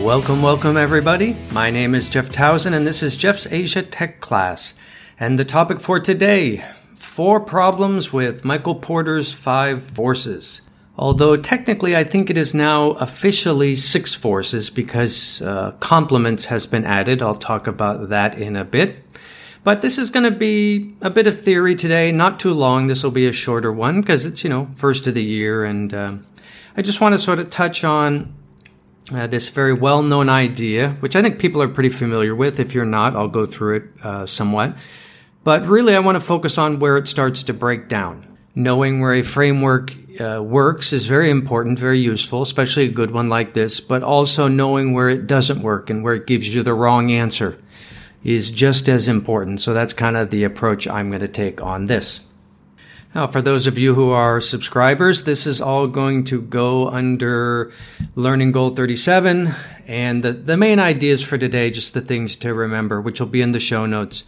Welcome, welcome, everybody. My name is Jeff Towson, and this is Jeff's Asia Tech class. And the topic for today four problems with Michael Porter's five forces. Although technically, I think it is now officially six forces because uh, complements has been added. I'll talk about that in a bit. But this is going to be a bit of theory today, not too long. This will be a shorter one because it's, you know, first of the year. And uh, I just want to sort of touch on uh, this very well known idea, which I think people are pretty familiar with. If you're not, I'll go through it uh, somewhat. But really, I want to focus on where it starts to break down. Knowing where a framework uh, works is very important, very useful, especially a good one like this, but also knowing where it doesn't work and where it gives you the wrong answer is just as important. So that's kind of the approach I'm going to take on this. Now, for those of you who are subscribers, this is all going to go under Learning Goal 37. And the, the main ideas for today, just the things to remember, which will be in the show notes.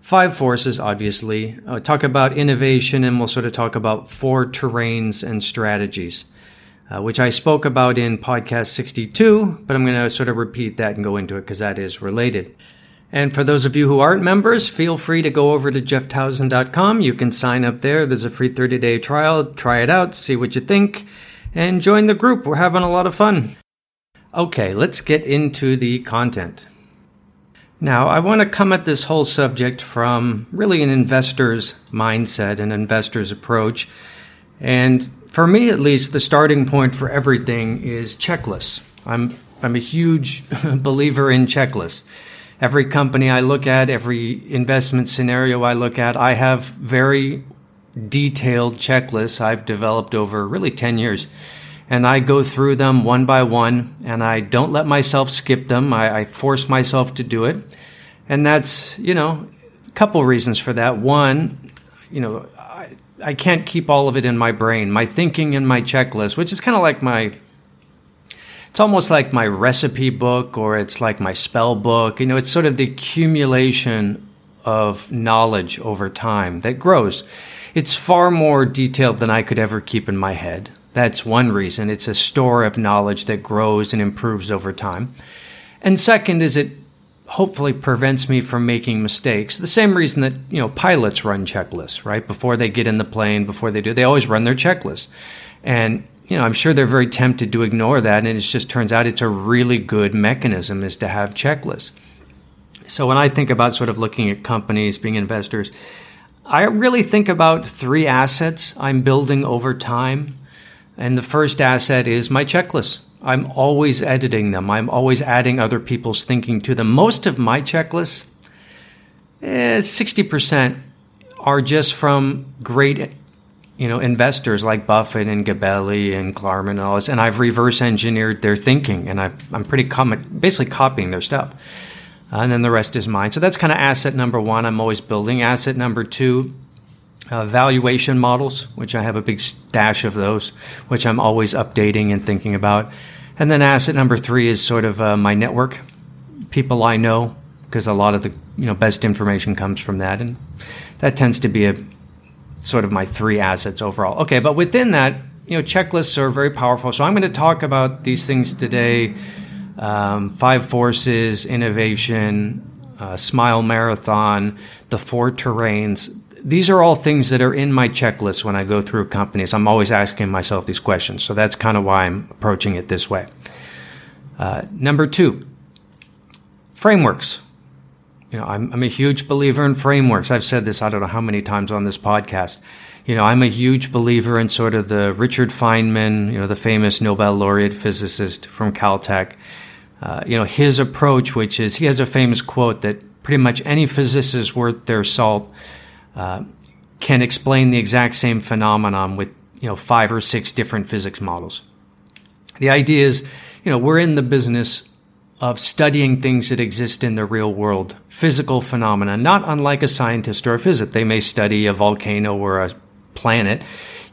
Five forces, obviously. I'll talk about innovation, and we'll sort of talk about four terrains and strategies, uh, which I spoke about in podcast 62, but I'm going to sort of repeat that and go into it because that is related. And for those of you who aren't members, feel free to go over to jefftowson.com. You can sign up there. There's a free 30 day trial. Try it out, see what you think, and join the group. We're having a lot of fun. Okay, let's get into the content. Now, I want to come at this whole subject from really an investor's mindset, an investor's approach. And for me, at least, the starting point for everything is checklists. I'm, I'm a huge believer in checklists. Every company I look at, every investment scenario I look at, I have very detailed checklists I've developed over really 10 years and I go through them one by one, and I don't let myself skip them. I, I force myself to do it, and that's you know a couple reasons for that. One, you know, I, I can't keep all of it in my brain. My thinking in my checklist, which is kind of like my it's almost like my recipe book or it's like my spell book. You know, it's sort of the accumulation of knowledge over time that grows. It's far more detailed than I could ever keep in my head. That's one reason. It's a store of knowledge that grows and improves over time. And second is it hopefully prevents me from making mistakes. The same reason that, you know, pilots run checklists, right? Before they get in the plane, before they do, they always run their checklist. And, you know, I'm sure they're very tempted to ignore that. And it just turns out it's a really good mechanism is to have checklists. So when I think about sort of looking at companies, being investors, I really think about three assets I'm building over time and the first asset is my checklist. I'm always editing them. I'm always adding other people's thinking to them. Most of my checklists, eh, 60% are just from great you know, investors like Buffett and Gabelli and Klarman and all this, and I've reverse engineered their thinking, and i am pretty com- basically copying their stuff. Uh, and then the rest is mine. So that's kind of asset number one. I'm always building. Asset number two uh, valuation models, which I have a big stash of those, which I'm always updating and thinking about. And then asset number three is sort of uh, my network, people I know, because a lot of the you know best information comes from that, and that tends to be a sort of my three assets overall. Okay, but within that, you know, checklists are very powerful. So I'm going to talk about these things today: um, five forces, innovation, uh, Smile Marathon, the four terrains these are all things that are in my checklist when I go through companies. I'm always asking myself these questions. So that's kind of why I'm approaching it this way. Uh, number two, frameworks. You know, I'm, I'm a huge believer in frameworks. I've said this, I don't know how many times on this podcast. You know, I'm a huge believer in sort of the Richard Feynman, you know, the famous Nobel laureate physicist from Caltech. Uh, you know, his approach, which is he has a famous quote that pretty much any physicist worth their salt uh, can explain the exact same phenomenon with you know five or six different physics models. The idea is, you know, we're in the business of studying things that exist in the real world, physical phenomena, not unlike a scientist or a physicist. They may study a volcano or a planet.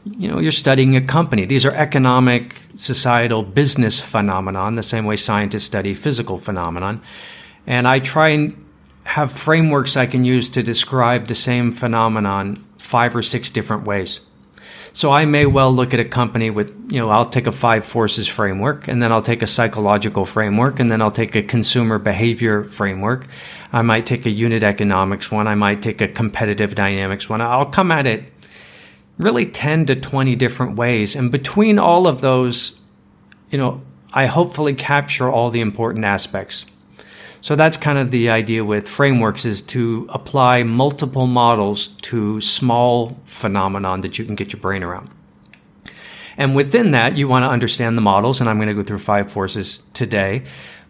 You know, you're studying a company. These are economic, societal, business phenomenon, the same way scientists study physical phenomenon. And I try and have frameworks I can use to describe the same phenomenon five or six different ways. So I may well look at a company with, you know, I'll take a five forces framework and then I'll take a psychological framework and then I'll take a consumer behavior framework. I might take a unit economics one. I might take a competitive dynamics one. I'll come at it really 10 to 20 different ways. And between all of those, you know, I hopefully capture all the important aspects. So that's kind of the idea with frameworks is to apply multiple models to small phenomenon that you can get your brain around. And within that, you want to understand the models, and I'm going to go through five forces today.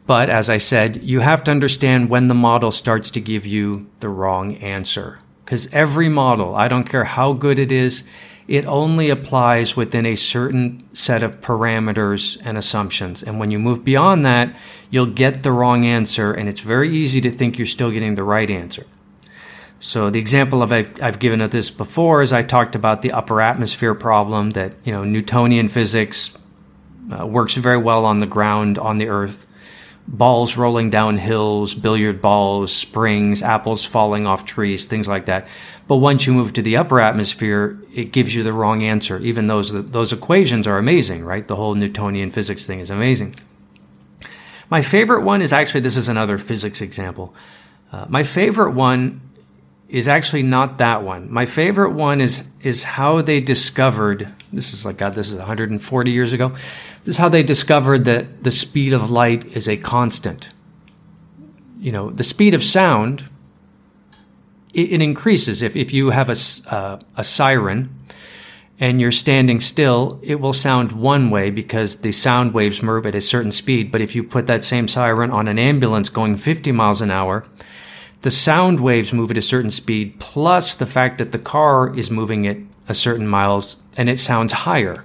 But as I said, you have to understand when the model starts to give you the wrong answer. Because every model, I don't care how good it is, it only applies within a certain set of parameters and assumptions. And when you move beyond that, you'll get the wrong answer, and it's very easy to think you're still getting the right answer. So the example of I've, I've given of this before is I talked about the upper atmosphere problem that you know Newtonian physics uh, works very well on the ground on the Earth. Balls rolling down hills, billiard balls, springs, apples falling off trees, things like that. But once you move to the upper atmosphere, it gives you the wrong answer. Even those those equations are amazing, right? The whole Newtonian physics thing is amazing. My favorite one is actually this is another physics example. Uh, my favorite one is actually not that one. My favorite one is is how they discovered. This is like God. This is 140 years ago. This is how they discovered that the speed of light is a constant. You know, the speed of sound it, it increases. If, if you have a, uh, a siren and you're standing still, it will sound one way because the sound waves move at a certain speed. But if you put that same siren on an ambulance going 50 miles an hour, the sound waves move at a certain speed, plus the fact that the car is moving at a certain miles and it sounds higher.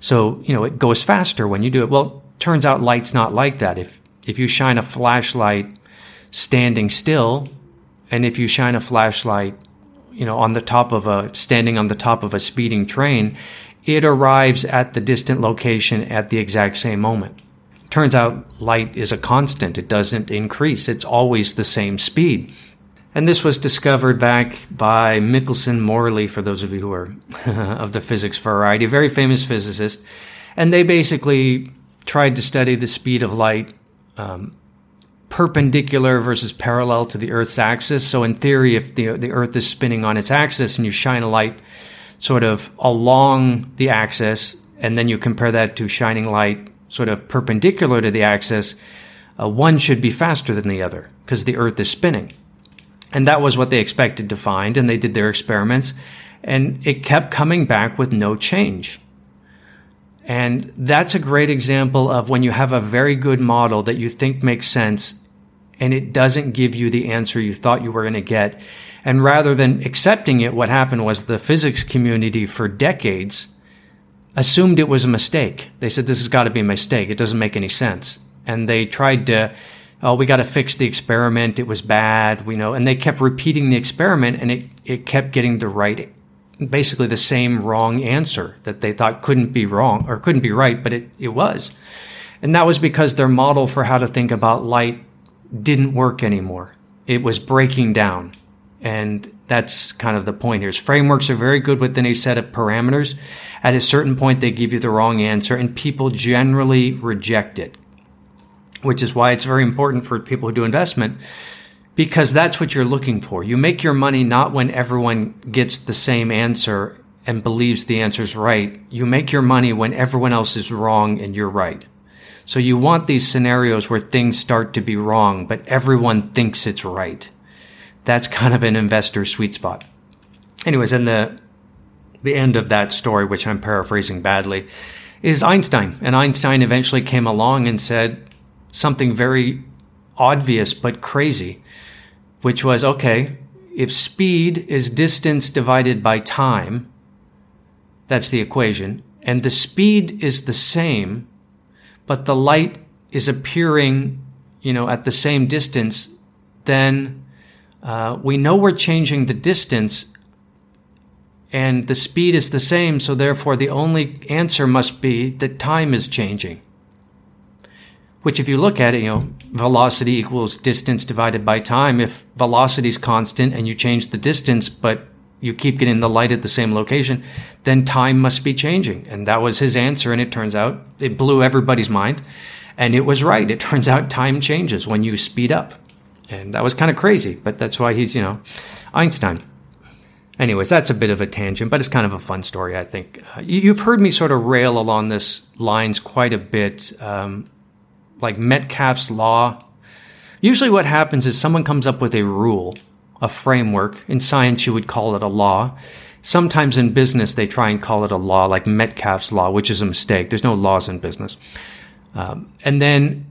So, you know, it goes faster when you do it. Well, turns out light's not like that. If, if you shine a flashlight standing still, and if you shine a flashlight, you know, on the top of a standing on the top of a speeding train, it arrives at the distant location at the exact same moment. Turns out light is a constant. It doesn't increase. It's always the same speed. And this was discovered back by Michelson Morley, for those of you who are of the physics variety, a very famous physicist. And they basically tried to study the speed of light um, perpendicular versus parallel to the Earth's axis. So in theory, if the, the Earth is spinning on its axis and you shine a light sort of along the axis, and then you compare that to shining light sort of perpendicular to the axis, uh, one should be faster than the other because the Earth is spinning. And that was what they expected to find, and they did their experiments, and it kept coming back with no change. And that's a great example of when you have a very good model that you think makes sense and it doesn't give you the answer you thought you were going to get. And rather than accepting it, what happened was the physics community for decades assumed it was a mistake. They said, this has got to be a mistake. It doesn't make any sense. And they tried to, oh, we got to fix the experiment. It was bad, we know. And they kept repeating the experiment and it, it kept getting the right, basically the same wrong answer that they thought couldn't be wrong or couldn't be right, but it, it was. And that was because their model for how to think about light didn't work anymore. It was breaking down. And that's kind of the point here. Is frameworks are very good within a set of parameters. At a certain point, they give you the wrong answer, and people generally reject it, which is why it's very important for people who do investment because that's what you're looking for. You make your money not when everyone gets the same answer and believes the answer's right. You make your money when everyone else is wrong and you're right. So you want these scenarios where things start to be wrong, but everyone thinks it's right. That's kind of an investor sweet spot. Anyways, and the the end of that story, which I'm paraphrasing badly, is Einstein. And Einstein eventually came along and said something very obvious but crazy, which was okay, if speed is distance divided by time, that's the equation, and the speed is the same, but the light is appearing, you know, at the same distance, then uh, we know we're changing the distance and the speed is the same, so therefore the only answer must be that time is changing. Which, if you look at it, you know, velocity equals distance divided by time. If velocity is constant and you change the distance, but you keep getting the light at the same location, then time must be changing. And that was his answer. And it turns out it blew everybody's mind. And it was right. It turns out time changes when you speed up. And that was kind of crazy, but that's why he's, you know, Einstein. Anyways, that's a bit of a tangent, but it's kind of a fun story, I think. Uh, you've heard me sort of rail along this lines quite a bit, um, like Metcalfe's law. Usually, what happens is someone comes up with a rule, a framework. In science, you would call it a law. Sometimes in business, they try and call it a law, like Metcalfe's law, which is a mistake. There's no laws in business. Um, and then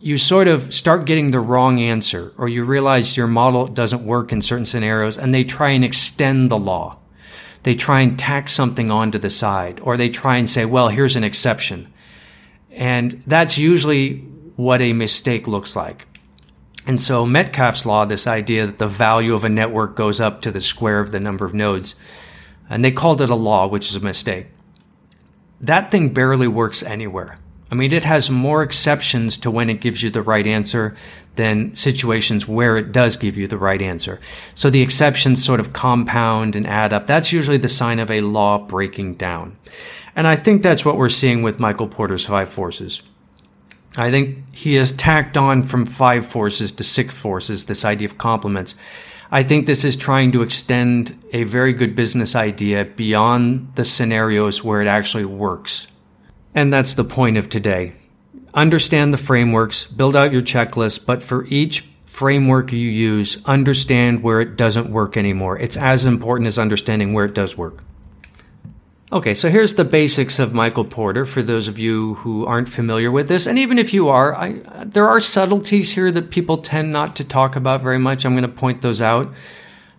you sort of start getting the wrong answer, or you realize your model doesn't work in certain scenarios, and they try and extend the law. They try and tack something onto the side, or they try and say, well, here's an exception. And that's usually what a mistake looks like. And so Metcalfe's law, this idea that the value of a network goes up to the square of the number of nodes, and they called it a law, which is a mistake. That thing barely works anywhere. I mean, it has more exceptions to when it gives you the right answer than situations where it does give you the right answer. So the exceptions sort of compound and add up. That's usually the sign of a law breaking down. And I think that's what we're seeing with Michael Porter's five forces. I think he has tacked on from five forces to six forces, this idea of complements. I think this is trying to extend a very good business idea beyond the scenarios where it actually works and that's the point of today. Understand the frameworks, build out your checklist, but for each framework you use, understand where it doesn't work anymore. It's as important as understanding where it does work. Okay, so here's the basics of Michael Porter for those of you who aren't familiar with this. And even if you are, I, there are subtleties here that people tend not to talk about very much. I'm going to point those out.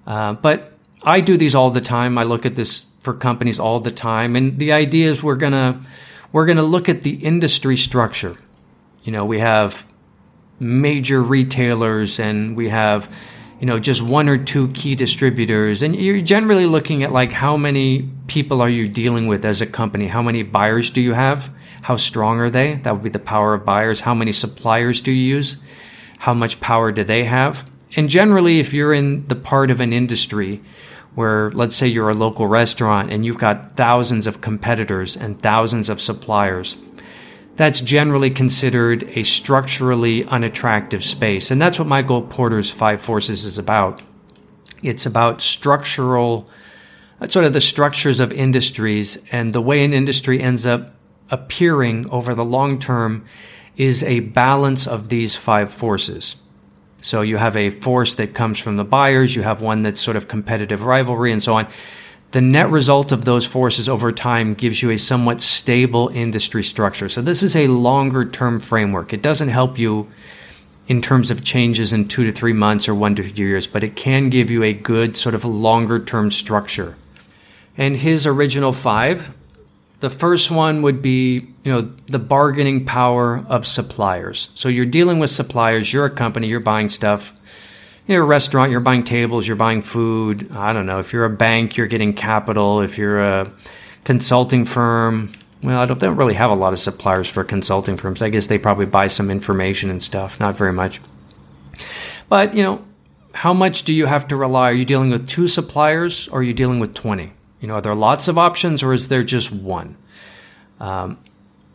Uh, but I do these all the time. I look at this for companies all the time. And the idea is we're going to we're going to look at the industry structure. You know, we have major retailers and we have, you know, just one or two key distributors. And you're generally looking at like how many people are you dealing with as a company? How many buyers do you have? How strong are they? That would be the power of buyers. How many suppliers do you use? How much power do they have? And generally, if you're in the part of an industry where let's say you're a local restaurant and you've got thousands of competitors and thousands of suppliers that's generally considered a structurally unattractive space. And that's what michael porter's five forces is about. It's about structural sort of the structures of industries and the way an industry ends up appearing over the long term is a balance of these five forces. So you have a force that comes from the buyers, you have one that's sort of competitive rivalry, and so on. The net result of those forces over time gives you a somewhat stable industry structure. So this is a longer term framework. It doesn't help you in terms of changes in two to three months or one to two years, but it can give you a good sort of longer term structure. And his original five the first one would be, you know, the bargaining power of suppliers. So you're dealing with suppliers, you're a company, you're buying stuff. You're a restaurant, you're buying tables, you're buying food. I don't know. If you're a bank, you're getting capital. If you're a consulting firm, well, I don't, don't really have a lot of suppliers for consulting firms. I guess they probably buy some information and stuff, not very much. But, you know, how much do you have to rely? Are you dealing with two suppliers or are you dealing with 20? You know, are there lots of options or is there just one? Um,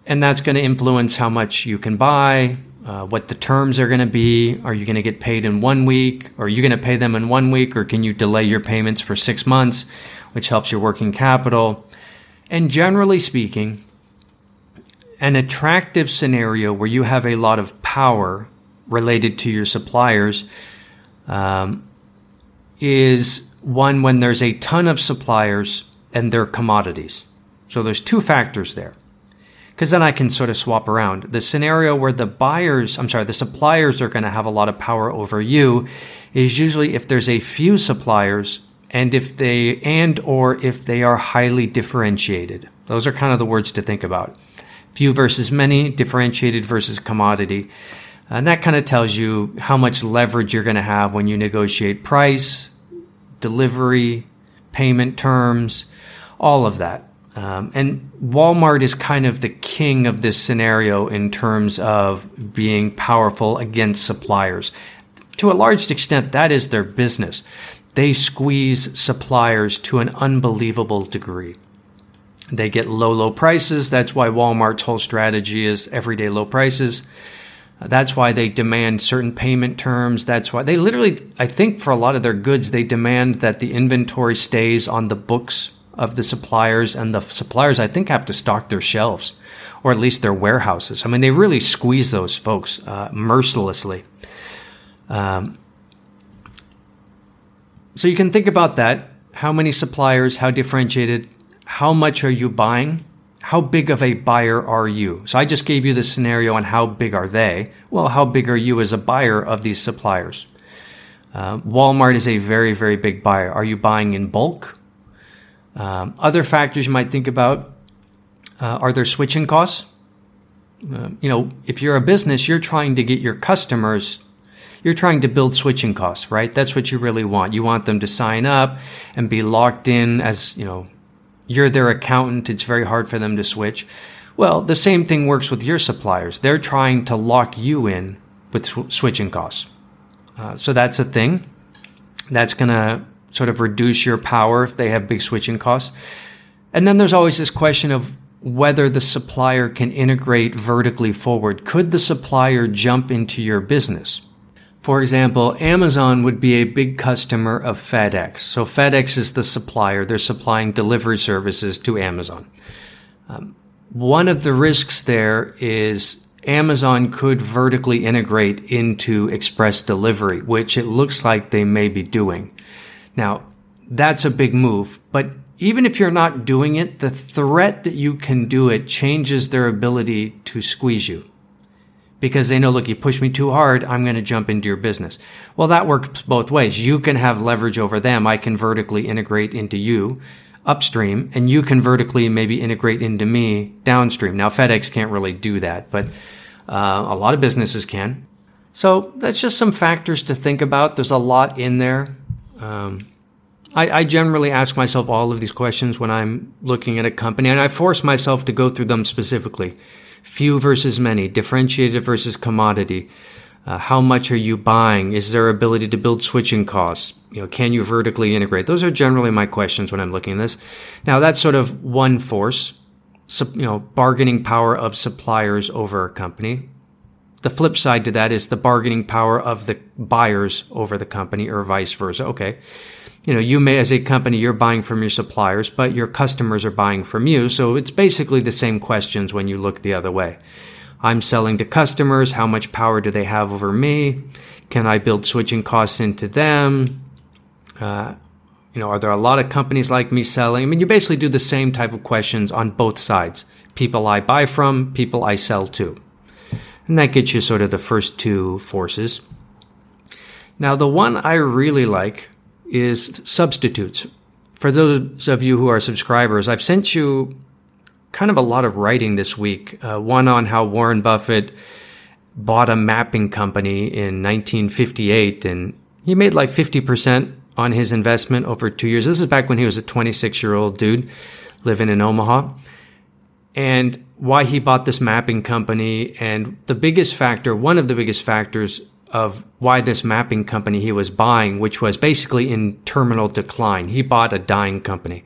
and that's going to influence how much you can buy, uh, what the terms are going to be. Are you going to get paid in one week? Are you going to pay them in one week? Or can you delay your payments for six months, which helps your working capital? And generally speaking, an attractive scenario where you have a lot of power related to your suppliers um, is one, when there's a ton of suppliers and they're commodities. So there's two factors there. Because then I can sort of swap around. The scenario where the buyers, I'm sorry, the suppliers are going to have a lot of power over you is usually if there's a few suppliers and if they and or if they are highly differentiated. Those are kind of the words to think about. Few versus many, differentiated versus commodity. And that kind of tells you how much leverage you're going to have when you negotiate price, delivery, payment terms, all of that. Um, and Walmart is kind of the king of this scenario in terms of being powerful against suppliers. To a large extent, that is their business. they squeeze suppliers to an unbelievable degree. They get low, low prices. That's why Walmart's whole strategy is everyday low prices. That's why they demand certain payment terms. That's why they literally, I think, for a lot of their goods, they demand that the inventory stays on the books of the suppliers, and the suppliers, I think, have to stock their shelves or at least their warehouses. I mean, they really squeeze those folks uh, mercilessly. Um, so you can think about that. How many suppliers? How differentiated? How much are you buying? how big of a buyer are you? So I just gave you the scenario on how big are they. Well, how big are you as a buyer of these suppliers? Uh, Walmart is a very, very big buyer. Are you buying in bulk? Um, other factors you might think about uh, are there switching costs? Uh, you know, if you're a business, you're trying to get your customers, you're trying to build switching costs, right? That's what you really want. You want them to sign up and be locked in as, you know, you're their accountant, it's very hard for them to switch. Well, the same thing works with your suppliers. They're trying to lock you in with sw- switching costs. Uh, so that's a thing. That's going to sort of reduce your power if they have big switching costs. And then there's always this question of whether the supplier can integrate vertically forward. Could the supplier jump into your business? For example, Amazon would be a big customer of FedEx. So FedEx is the supplier. They're supplying delivery services to Amazon. Um, one of the risks there is Amazon could vertically integrate into express delivery, which it looks like they may be doing. Now, that's a big move, but even if you're not doing it, the threat that you can do it changes their ability to squeeze you because they know, look, you push me too hard, I'm going to jump into your business. Well, that works both ways. You can have leverage over them. I can vertically integrate into you upstream, and you can vertically maybe integrate into me downstream. Now, FedEx can't really do that, but uh, a lot of businesses can. So that's just some factors to think about. There's a lot in there. Um, I, I, generally ask myself all of these questions when I'm looking at a company, and I force myself to go through them specifically few versus many, differentiated versus commodity. Uh, how much are you buying? Is there ability to build switching costs? You know, can you vertically integrate? Those are generally my questions when I'm looking at this. Now, that's sort of one force, you know, bargaining power of suppliers over a company. The flip side to that is the bargaining power of the buyers over the company or vice versa. Okay you know, you may, as a company, you're buying from your suppliers, but your customers are buying from you. So it's basically the same questions when you look the other way. I'm selling to customers. How much power do they have over me? Can I build switching costs into them? Uh, you know, are there a lot of companies like me selling? I mean, you basically do the same type of questions on both sides. People I buy from, people I sell to. And that gets you sort of the first two forces. Now, the one I really like is substitutes. For those of you who are subscribers, I've sent you kind of a lot of writing this week. Uh, one on how Warren Buffett bought a mapping company in 1958 and he made like 50% on his investment over two years. This is back when he was a 26 year old dude living in Omaha. And why he bought this mapping company. And the biggest factor, one of the biggest factors of why this mapping company he was buying, which was basically in terminal decline, he bought a dying company,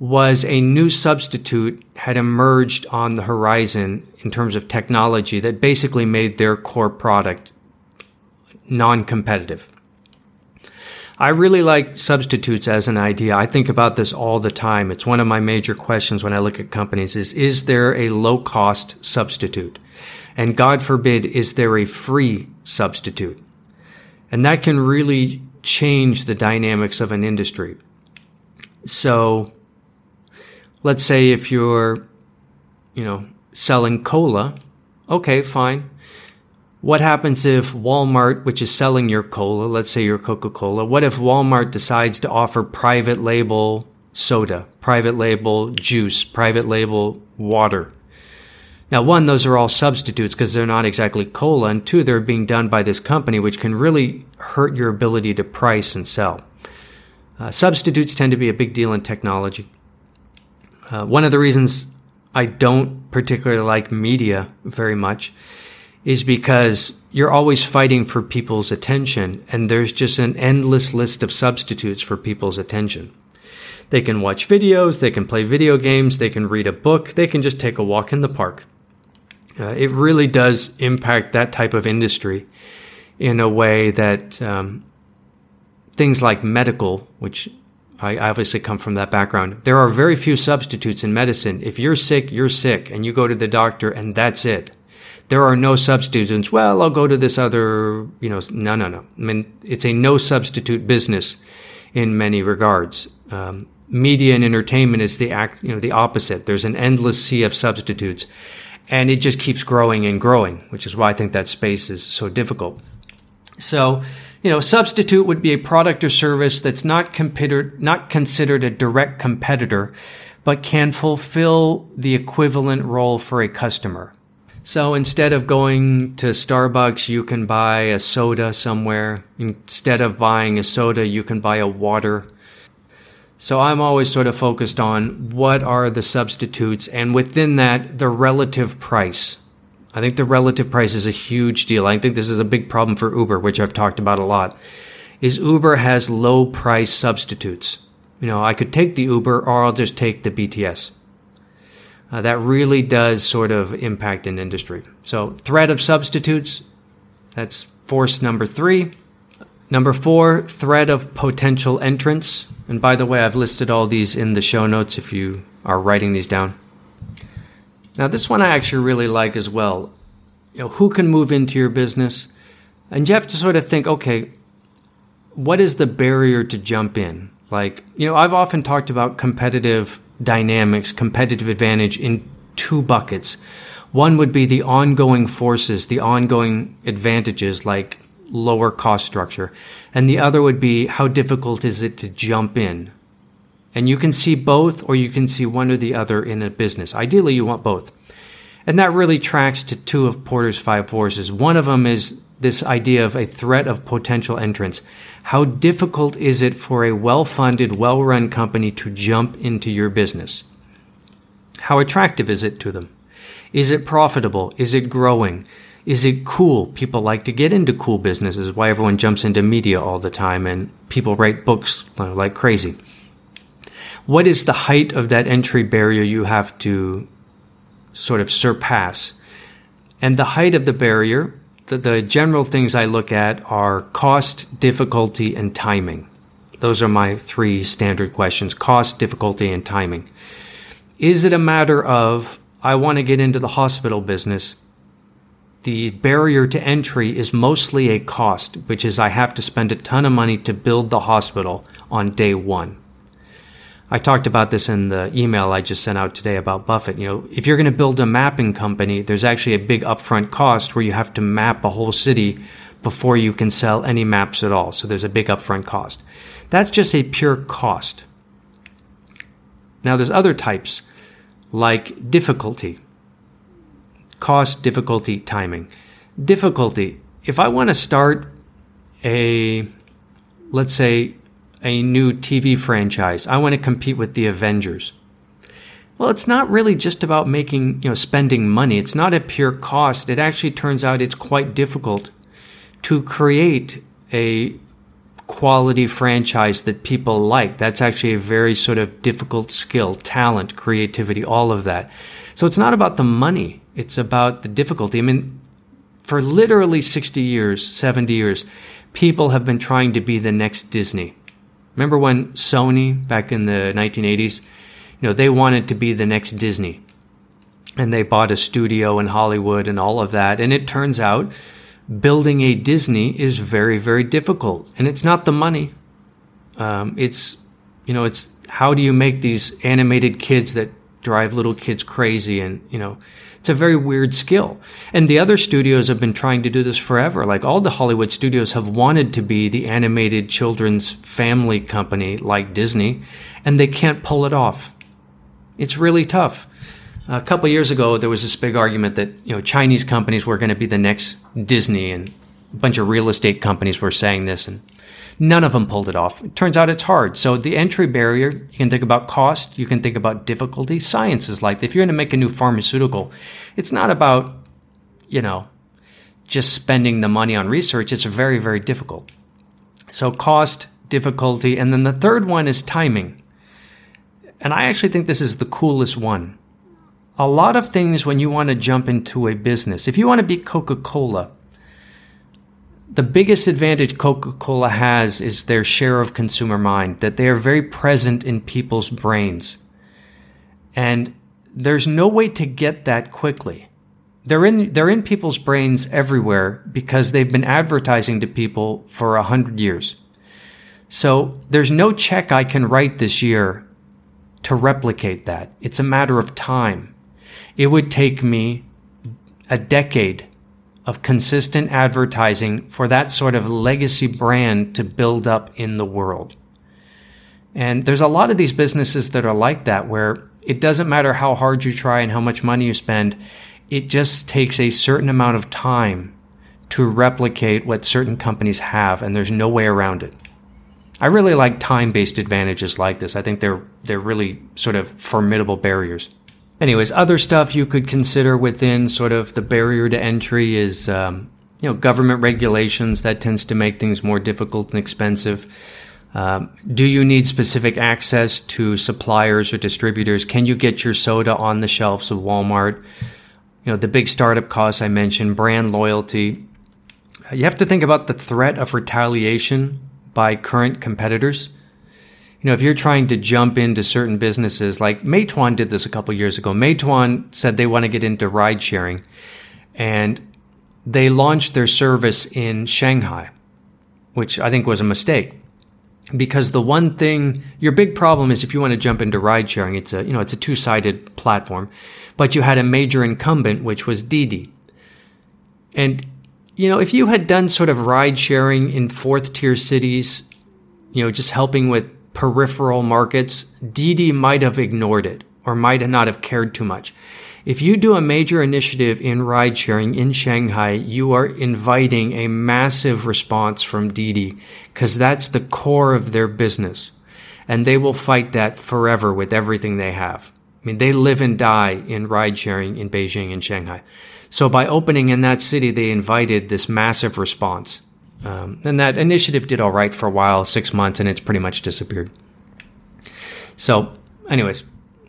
was a new substitute had emerged on the horizon in terms of technology that basically made their core product non competitive. I really like substitutes as an idea. I think about this all the time. It's one of my major questions when I look at companies is is there a low cost substitute? And God forbid, is there a free substitute? And that can really change the dynamics of an industry. So let's say if you're, you know, selling cola, okay, fine. What happens if Walmart, which is selling your cola, let's say your Coca Cola, what if Walmart decides to offer private label soda, private label juice, private label water? Now, one, those are all substitutes because they're not exactly cola, and two, they're being done by this company, which can really hurt your ability to price and sell. Uh, substitutes tend to be a big deal in technology. Uh, one of the reasons I don't particularly like media very much is because you're always fighting for people's attention, and there's just an endless list of substitutes for people's attention. They can watch videos, they can play video games, they can read a book, they can just take a walk in the park. Uh, it really does impact that type of industry in a way that um, things like medical, which I obviously come from that background, there are very few substitutes in medicine. If you're sick, you're sick, and you go to the doctor, and that's it there are no substitutes. Well, I'll go to this other, you know, no, no, no. I mean, it's a no substitute business in many regards. Um, media and entertainment is the act, you know, the opposite. There's an endless sea of substitutes, and it just keeps growing and growing, which is why I think that space is so difficult. So, you know, substitute would be a product or service that's not considered not considered a direct competitor, but can fulfill the equivalent role for a customer. So instead of going to Starbucks, you can buy a soda somewhere. Instead of buying a soda, you can buy a water. So I'm always sort of focused on what are the substitutes and within that, the relative price. I think the relative price is a huge deal. I think this is a big problem for Uber, which I've talked about a lot. Is Uber has low price substitutes. You know, I could take the Uber or I'll just take the BTS uh, that really does sort of impact an industry. So, threat of substitutes, that's force number three. Number four, threat of potential entrants. And by the way, I've listed all these in the show notes if you are writing these down. Now, this one I actually really like as well. You know, who can move into your business? And you have to sort of think, okay, what is the barrier to jump in? Like, you know, I've often talked about competitive dynamics, competitive advantage in two buckets. One would be the ongoing forces, the ongoing advantages like lower cost structure. And the other would be how difficult is it to jump in? And you can see both or you can see one or the other in a business. Ideally, you want both. And that really tracks to two of Porter's five forces. One of them is this idea of a threat of potential entrants. How difficult is it for a well funded, well run company to jump into your business? How attractive is it to them? Is it profitable? Is it growing? Is it cool? People like to get into cool businesses, why everyone jumps into media all the time and people write books like crazy. What is the height of that entry barrier you have to sort of surpass? And the height of the barrier the, the general things I look at are cost, difficulty, and timing. Those are my three standard questions cost, difficulty, and timing. Is it a matter of, I want to get into the hospital business? The barrier to entry is mostly a cost, which is I have to spend a ton of money to build the hospital on day one. I talked about this in the email I just sent out today about Buffett. You know, if you're going to build a mapping company, there's actually a big upfront cost where you have to map a whole city before you can sell any maps at all. So there's a big upfront cost. That's just a pure cost. Now there's other types like difficulty. Cost, difficulty, timing. Difficulty. If I want to start a let's say a new TV franchise. I want to compete with the Avengers. Well, it's not really just about making, you know, spending money. It's not a pure cost. It actually turns out it's quite difficult to create a quality franchise that people like. That's actually a very sort of difficult skill, talent, creativity, all of that. So it's not about the money. It's about the difficulty. I mean, for literally 60 years, 70 years, people have been trying to be the next Disney. Remember when Sony back in the 1980s, you know, they wanted to be the next Disney. And they bought a studio in Hollywood and all of that. And it turns out building a Disney is very, very difficult. And it's not the money. Um, it's, you know, it's how do you make these animated kids that drive little kids crazy and, you know, it's a very weird skill. And the other studios have been trying to do this forever. Like all the Hollywood studios have wanted to be the animated children's family company like Disney, and they can't pull it off. It's really tough. A couple years ago, there was this big argument that you know Chinese companies were going to be the next Disney, and a bunch of real estate companies were saying this, and None of them pulled it off. It turns out it's hard. So the entry barrier, you can think about cost, you can think about difficulty. Science is like if you're going to make a new pharmaceutical, it's not about, you know, just spending the money on research, it's very, very difficult. So, cost, difficulty, and then the third one is timing. And I actually think this is the coolest one. A lot of things when you want to jump into a business, if you want to be Coca Cola, the biggest advantage Coca Cola has is their share of consumer mind, that they are very present in people's brains. And there's no way to get that quickly. They're in, they're in people's brains everywhere because they've been advertising to people for a hundred years. So there's no check I can write this year to replicate that. It's a matter of time. It would take me a decade of consistent advertising for that sort of legacy brand to build up in the world. And there's a lot of these businesses that are like that where it doesn't matter how hard you try and how much money you spend, it just takes a certain amount of time to replicate what certain companies have, and there's no way around it. I really like time-based advantages like this. I think they're they're really sort of formidable barriers. Anyways, other stuff you could consider within sort of the barrier to entry is um, you know government regulations that tends to make things more difficult and expensive. Um, do you need specific access to suppliers or distributors? Can you get your soda on the shelves of Walmart? You know the big startup costs I mentioned, brand loyalty. You have to think about the threat of retaliation by current competitors. You know, if you're trying to jump into certain businesses, like Meituan did this a couple years ago. Meituan said they want to get into ride sharing, and they launched their service in Shanghai, which I think was a mistake. Because the one thing, your big problem is if you want to jump into ride sharing, it's a you know it's a two sided platform, but you had a major incumbent which was Didi, and you know, if you had done sort of ride sharing in fourth tier cities, you know, just helping with peripheral markets, Didi might have ignored it or might not have cared too much. If you do a major initiative in ride sharing in Shanghai, you are inviting a massive response from Didi because that's the core of their business. And they will fight that forever with everything they have. I mean, they live and die in ride sharing in Beijing and Shanghai. So by opening in that city, they invited this massive response. Um, and that initiative did all right for a while, six months, and it's pretty much disappeared. So, anyways,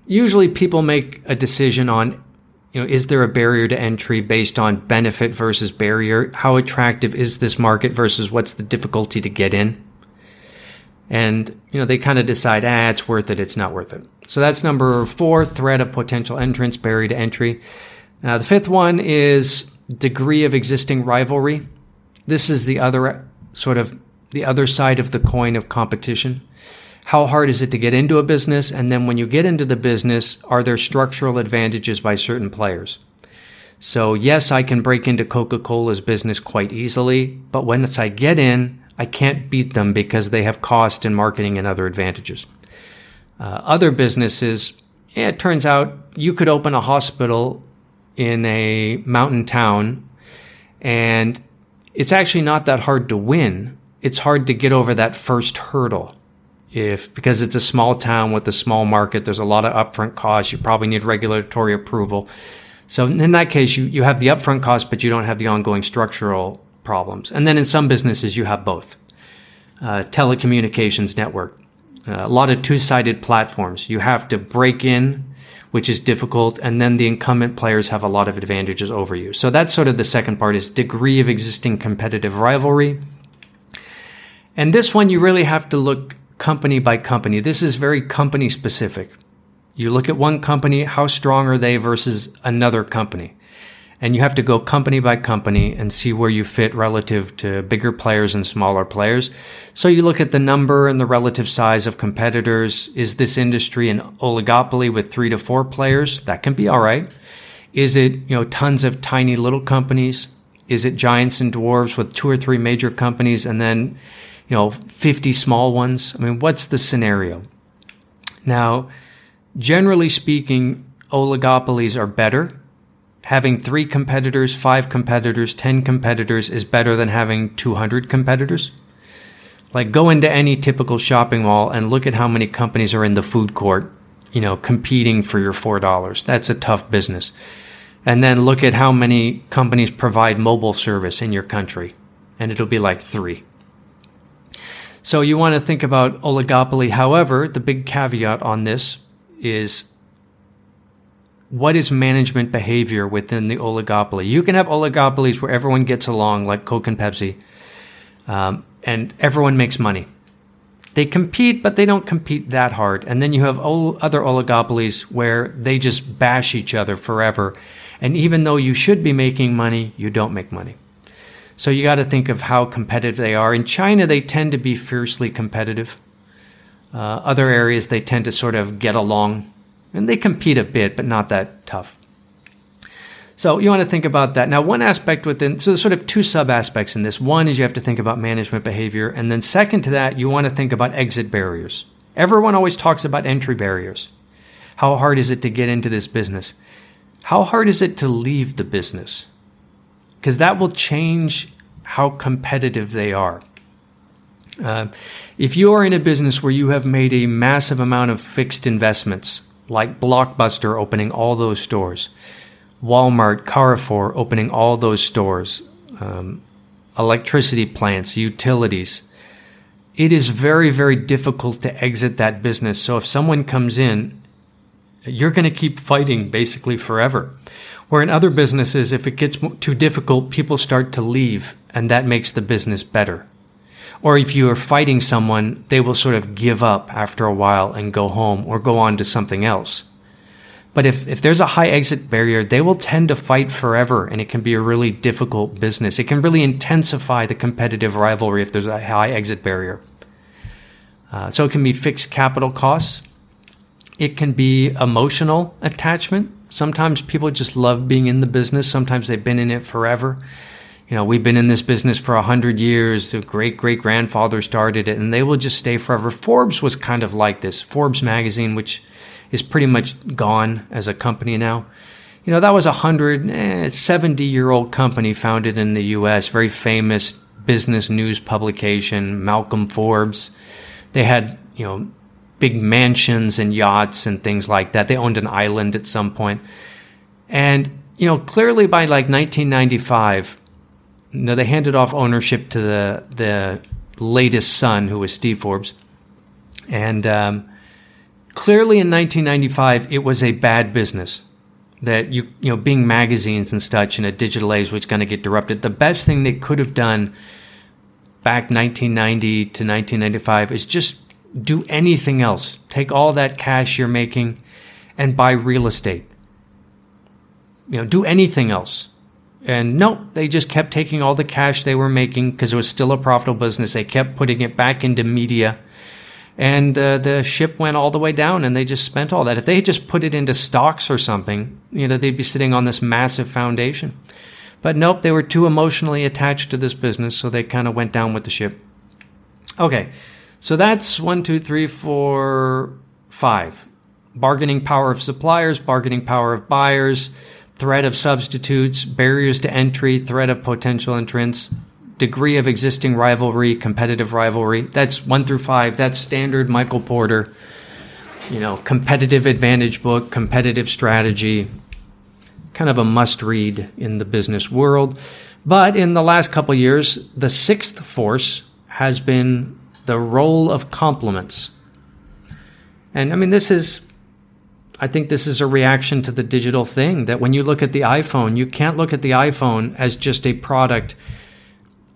usually people make a decision on, you know, is there a barrier to entry based on benefit versus barrier? How attractive is this market versus what's the difficulty to get in? And, you know, they kind of decide, ah, it's worth it, it's not worth it. So that's number four, threat of potential entrants, barrier to entry. Now, the fifth one is degree of existing rivalry. This is the other sort of the other side of the coin of competition. How hard is it to get into a business? And then when you get into the business, are there structural advantages by certain players? So, yes, I can break into Coca Cola's business quite easily, but once I get in, I can't beat them because they have cost and marketing and other advantages. Uh, other businesses, it turns out you could open a hospital in a mountain town, and it's actually not that hard to win. It's hard to get over that first hurdle. If because it's a small town with a small market, there's a lot of upfront costs. You probably need regulatory approval. So in that case, you, you have the upfront cost, but you don't have the ongoing structural problems. And then in some businesses, you have both. Uh, telecommunications network, uh, a lot of two-sided platforms. You have to break in which is difficult. And then the incumbent players have a lot of advantages over you. So that's sort of the second part is degree of existing competitive rivalry. And this one, you really have to look company by company. This is very company specific. You look at one company, how strong are they versus another company? And you have to go company by company and see where you fit relative to bigger players and smaller players. So you look at the number and the relative size of competitors. Is this industry an oligopoly with three to four players? That can be all right. Is it, you know, tons of tiny little companies? Is it giants and dwarves with two or three major companies and then, you know, 50 small ones? I mean, what's the scenario? Now, generally speaking, oligopolies are better having three competitors, five competitors, 10 competitors is better than having 200 competitors? Like, go into any typical shopping mall and look at how many companies are in the food court, you know, competing for your $4. That's a tough business. and then look at how many companies provide mobile service in your country, and it'll be like three. So you want to think about oligopoly. However, the big caveat on this is what is management behavior within the oligopoly? You can have oligopolies where everyone gets along, like Coke and Pepsi, um, and everyone makes money. They compete, but they don't compete that hard. And then you have other oligopolies where they just bash each other forever. And even though you should be making money, you don't make money. So you got to think of how competitive they are. In China, they tend to be fiercely competitive. Uh, other areas, they tend to sort of get along and they compete a bit, but not that tough. So you want to think about that. Now, one aspect within, so there's sort of two sub aspects in this. One is you have to think about management behavior. And then second to that, you want to think about exit barriers. Everyone always talks about entry barriers. How hard is it to get into this business? How hard is it to leave the business? Because that will change how competitive they are. Uh, if you are in a business where you have made a massive amount of fixed investments, like Blockbuster opening all those stores, Walmart, Carrefour opening all those stores, um, electricity plants, utilities. It is very, very difficult to exit that business. So if someone comes in, you're going to keep fighting basically forever. Where in other businesses, if it gets too difficult, people start to leave, and that makes the business better. Or if you are fighting someone, they will sort of give up after a while and go home or go on to something else. But if, if there's a high exit barrier, they will tend to fight forever and it can be a really difficult business. It can really intensify the competitive rivalry if there's a high exit barrier. Uh, so it can be fixed capital costs. It can be emotional attachment. Sometimes people just love being in the business. Sometimes they've been in it forever you know, we've been in this business for a hundred years. The great great grandfather started it, and they will just stay forever. Forbes was kind of like this. Forbes magazine, which is pretty much gone as a company now. You know, that was a hundred, eh, 70 year old company founded in the U.S. Very famous business news publication, Malcolm Forbes. They had you know big mansions and yachts and things like that. They owned an island at some point, and you know, clearly by like 1995 no, they handed off ownership to the the latest son, who was Steve Forbes, and um, clearly in 1995 it was a bad business. That you you know being magazines and such in a digital age was going to get disrupted. The best thing they could have done back 1990 to 1995 is just do anything else. Take all that cash you're making and buy real estate. You know, do anything else and nope, they just kept taking all the cash they were making because it was still a profitable business. They kept putting it back into media. And uh, the ship went all the way down and they just spent all that. If they had just put it into stocks or something, you know, they'd be sitting on this massive foundation. But nope, they were too emotionally attached to this business, so they kind of went down with the ship. Okay, so that's one, two, three, four, five. Bargaining power of suppliers, bargaining power of buyers, threat of substitutes, barriers to entry, threat of potential entrants, degree of existing rivalry, competitive rivalry. That's one through five. That's standard Michael Porter. You know, competitive advantage book, competitive strategy, kind of a must read in the business world. But in the last couple years, the sixth force has been the role of complements. And I mean, this is I think this is a reaction to the digital thing that when you look at the iPhone, you can't look at the iPhone as just a product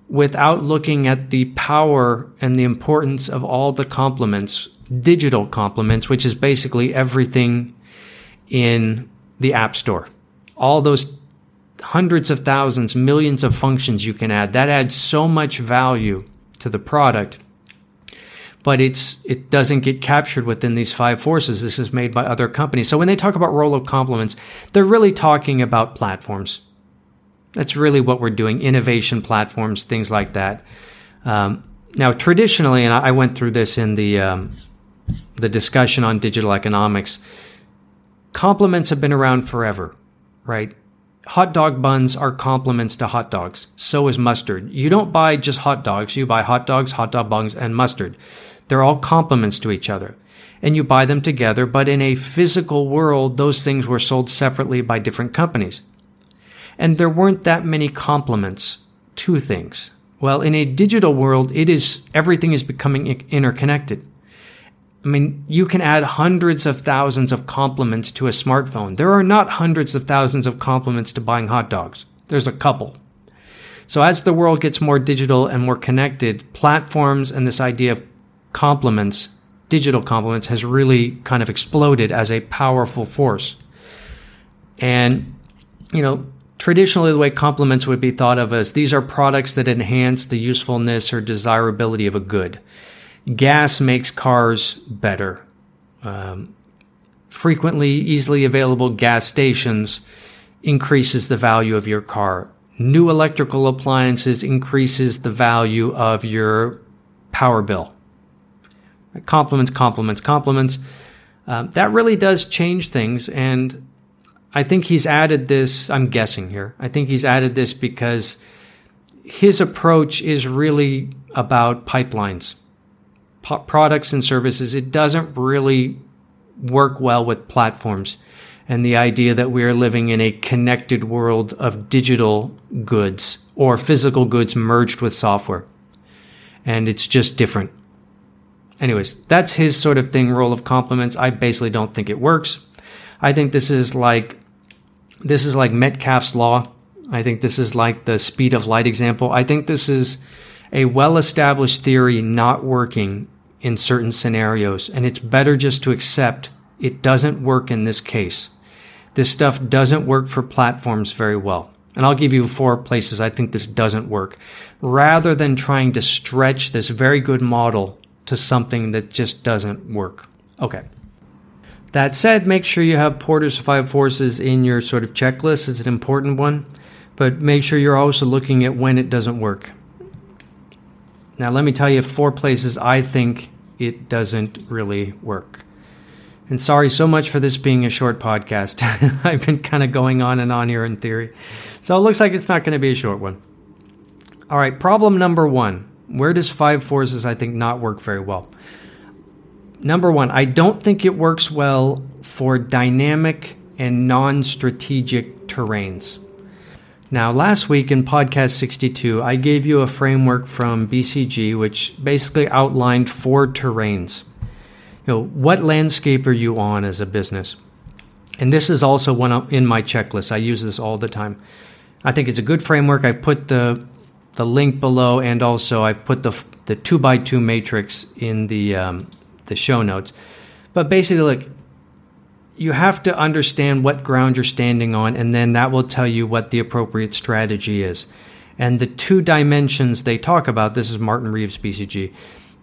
without looking at the power and the importance of all the complements, digital complements, which is basically everything in the App Store. All those hundreds of thousands, millions of functions you can add, that adds so much value to the product but it's it doesn't get captured within these five forces. This is made by other companies. So when they talk about role of complements, they're really talking about platforms. That's really what we're doing: innovation platforms, things like that. Um, now, traditionally, and I went through this in the um, the discussion on digital economics. Complements have been around forever, right? Hot dog buns are complements to hot dogs. So is mustard. You don't buy just hot dogs. You buy hot dogs, hot dog buns, and mustard. They're all complements to each other. And you buy them together, but in a physical world, those things were sold separately by different companies. and there weren't that many complements to things. Well, in a digital world, it is everything is becoming interconnected. I mean, you can add hundreds of thousands of complements to a smartphone. There are not hundreds of thousands of complements to buying hot dogs. There's a couple. So as the world gets more digital and more connected, platforms and this idea of complements, digital complements, has really kind of exploded as a powerful force. And, you know, traditionally the way complements would be thought of as these are products that enhance the usefulness or desirability of a good. Gas makes cars better. Um, frequently, easily available gas stations increases the value of your car. New electrical appliances increases the value of your power bill. Complements, complements, complements. Uh, that really does change things. And I think he's added this, I'm guessing here. I think he's added this because his approach is really about pipelines, products and services. It doesn't really work well with platforms and the idea that we are living in a connected world of digital goods or physical goods merged with software. And it's just different. Anyways, that's his sort of thing, role of complements. I basically don't think it works. I think this is like this is like Metcalfe's law. I think this is like the speed of light example. I think this is a well-established theory not working in certain scenarios and it's better just to accept it doesn't work in this case. This stuff doesn't work for platforms very well. And I'll give you four places I think this doesn't work. Rather than trying to stretch this very good model to something that just doesn't work. Okay. That said, make sure you have Porter's five forces in your sort of checklist. It's an important one. But make sure you're also looking at when it doesn't work. Now, let me tell you four places I think it doesn't really work. And sorry so much for this being a short podcast. I've been kind of going on and on here in theory. So it looks like it's not going to be a short one. All right, problem number one. Where does five forces, I think, not work very well? Number one, I don't think it works well for dynamic and non strategic terrains. Now, last week in podcast 62, I gave you a framework from BCG which basically outlined four terrains you know, what landscape are you on as a business? And this is also one in my checklist. I use this all the time. I think it's a good framework. I put the the link below, and also I've put the the two by two matrix in the um, the show notes. But basically, like you have to understand what ground you're standing on, and then that will tell you what the appropriate strategy is. And the two dimensions they talk about. This is Martin Reeves, BCG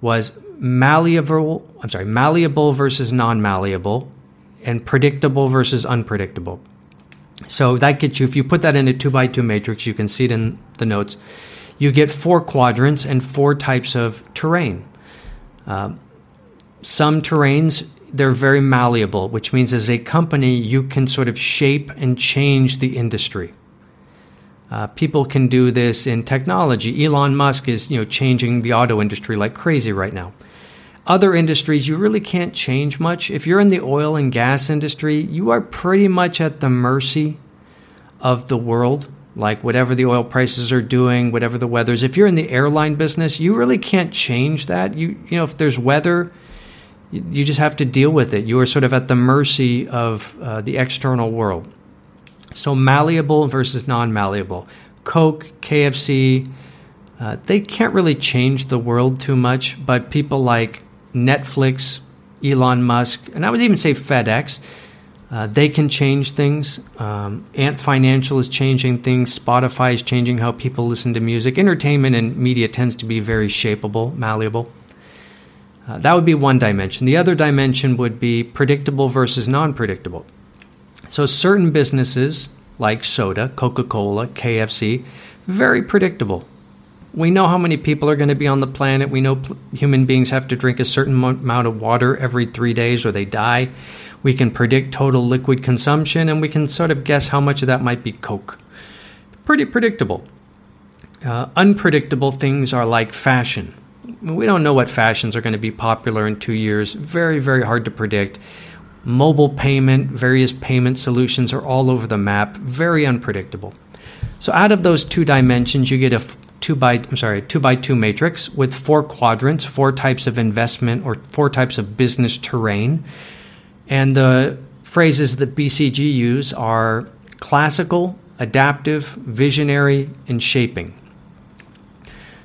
was malleable, I'm sorry, malleable versus non malleable, and predictable versus unpredictable. So that gets you, if you put that in a two by two matrix, you can see it in the notes, you get four quadrants and four types of terrain. Uh, some terrains, they're very malleable, which means as a company, you can sort of shape and change the industry. Uh, people can do this in technology. Elon Musk is, you know, changing the auto industry like crazy right now. Other industries, you really can't change much. If you're in the oil and gas industry, you are pretty much at the mercy of the world, like whatever the oil prices are doing, whatever the weather's. If you're in the airline business, you really can't change that. You, you know, if there's weather, you just have to deal with it. You are sort of at the mercy of uh, the external world. So malleable versus non-malleable. Coke, KFC, uh, they can't really change the world too much, but people like Netflix, Elon Musk, and I would even say FedEx, uh, they can change things. Um, Ant Financial is changing things. Spotify is changing how people listen to music. Entertainment and media tends to be very shapeable, malleable. Uh, that would be one dimension. The other dimension would be predictable versus non predictable. So certain businesses like soda, Coca-Cola, KFC, very predictable. We know how many people are going to be on the planet. We know pl- human beings have to drink a certain amount of water every 3 days or they die. We can predict total liquid consumption and we can sort of guess how much of that might be Coke. Pretty predictable. Uh, unpredictable things are like fashion. We don't know what fashions are going to be popular in two years. Very, very hard to predict. Mobile payment, various payment solutions are all over the map, very unpredictable. So out of those two dimensions, you get a two by I'm sorry, two by two matrix with four quadrants, four types of investment or four types of business terrain. And the phrases that BCG use are classical, adaptive, visionary, and shaping.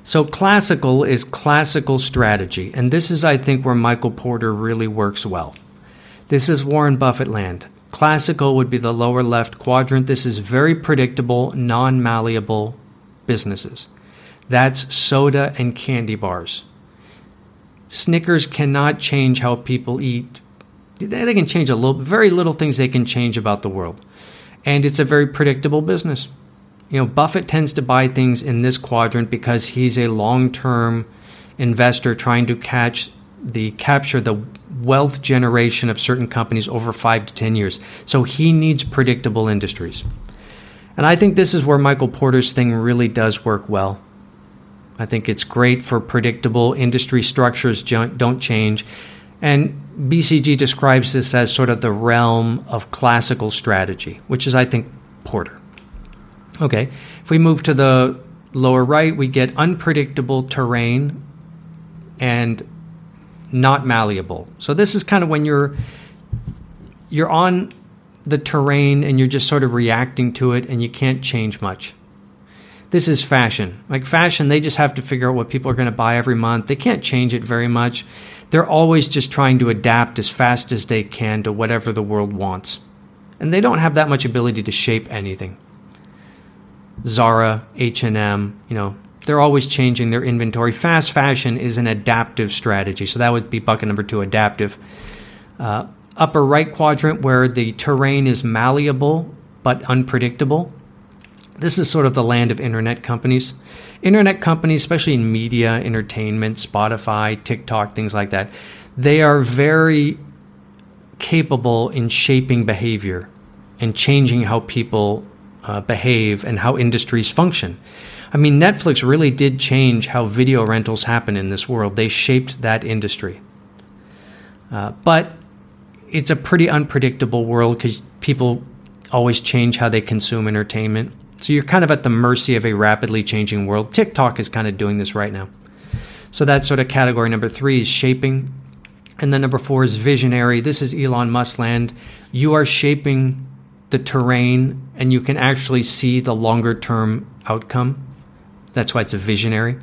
So, classical is classical strategy, and this is, I think, where Michael Porter really works well. This is Warren Buffett land. Classical would be the lower left quadrant. This is very predictable, non malleable businesses. That's soda and candy bars. Snickers cannot change how people eat. They can change a little, very little things they can change about the world. And it's a very predictable business. You know, Buffett tends to buy things in this quadrant because he's a long-term investor trying to catch the capture the wealth generation of certain companies over 5 to 10 years. So he needs predictable industries. And I think this is where Michael Porter's thing really does work well. I think it's great for predictable industry structures don't change. And BCG describes this as sort of the realm of classical strategy, which is, I think, Porter. Okay, if we move to the lower right, we get unpredictable terrain and not malleable. So this is kind of when you're you're on the terrain and you're just sort of reacting to it and you can't change much. This is fashion. Like fashion, they just have to figure out what people are going to buy every month. They can't change it very much. They're always just trying to adapt as fast as they can to whatever the world wants. And they don't have that much ability to shape anything. Zara, H&M, you know, they're always changing their inventory. Fast fashion is an adaptive strategy. So that would be bucket number 2 adaptive. Uh, upper right quadrant where the terrain is malleable but unpredictable this is sort of the land of internet companies. Internet companies, especially in media, entertainment, Spotify, TikTok, things like that, they are very capable in shaping behavior and changing how people uh, behave and how industries function. I mean, Netflix really did change how video rentals happen in this world. They shaped that industry. Uh, but it's a pretty unpredictable world because people always change how they consume entertainment. So you're kind of at the mercy of a rapidly changing world. TikTok is kind of doing this right now. So that's sort of category number three is shaping. And then number four is visionary. This is Elon Musk land. You are shaping the terrain and you can actually see the longer term outcome. That's why it's a visionary. You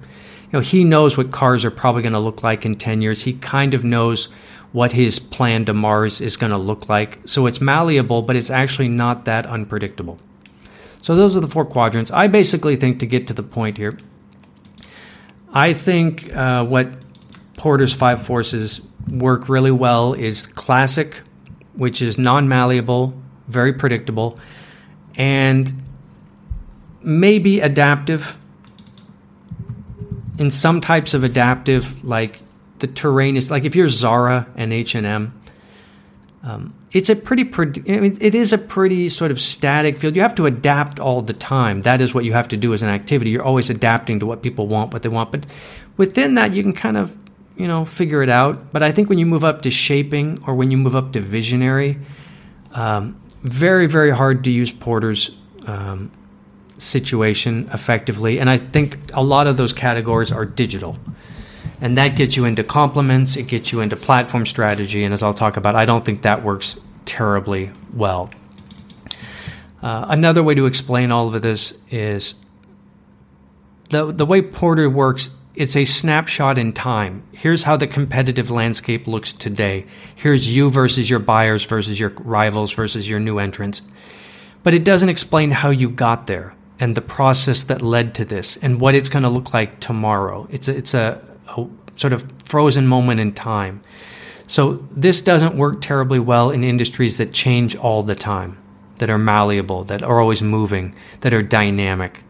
know, he knows what cars are probably going to look like in 10 years. He kind of knows what his plan to Mars is going to look like. So it's malleable, but it's actually not that unpredictable. So those are the four quadrants. I basically think to get to the point here, I think uh, what Porter's five forces work really well is classic, which is non malleable, very predictable, and maybe adaptive. In some types of adaptive, like the terrain is like if you're Zara and H and M, um, it's a pretty, I mean, it is a pretty sort of static field. You have to adapt all the time. That is what you have to do as an activity. You're always adapting to what people want, what they want. But within that, you can kind of, you know, figure it out. But I think when you move up to shaping or when you move up to visionary, um, very, very hard to use Porter's um, situation effectively. And I think a lot of those categories are digital and that gets you into complements it gets you into platform strategy and as i'll talk about i don't think that works terribly well. Uh, another way to explain all of this is the, the way porter works it's a snapshot in time. Here's how the competitive landscape looks today. Here's you versus your buyers versus your rivals versus your new entrants. But it doesn't explain how you got there and the process that led to this and what it's going to look like tomorrow. It's a, it's a, a sort of frozen moment in time. So this doesn't work terribly well in industries that change all the time, that are malleable, that are always moving, that are dynamic.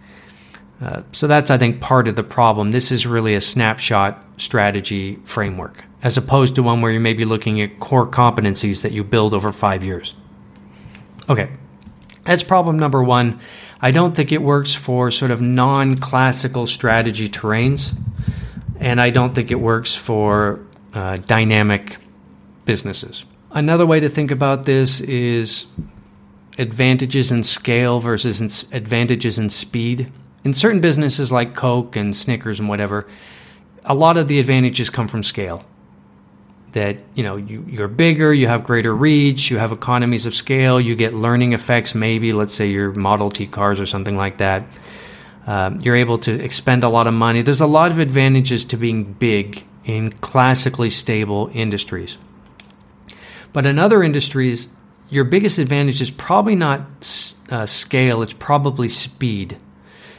Uh, so that's, I think, part of the problem. This is really a snapshot strategy framework, as opposed to one where you may be looking at core competencies that you build over five years. Okay, that's problem number one. I don't think it works for sort of non classical strategy terrains and I don't think it works for uh, dynamic businesses. Another way to think about this is advantages in scale versus advantages in speed. In certain businesses like Coke and Snickers and whatever, a lot of the advantages come from scale. That you know you, you're bigger, you have greater reach, you have economies of scale, you get learning effects. Maybe let's say your Model T cars or something like that. Um, you're able to expend a lot of money. There's a lot of advantages to being big in classically stable industries. But in other industries, your biggest advantage is probably not uh, scale, it's probably speed.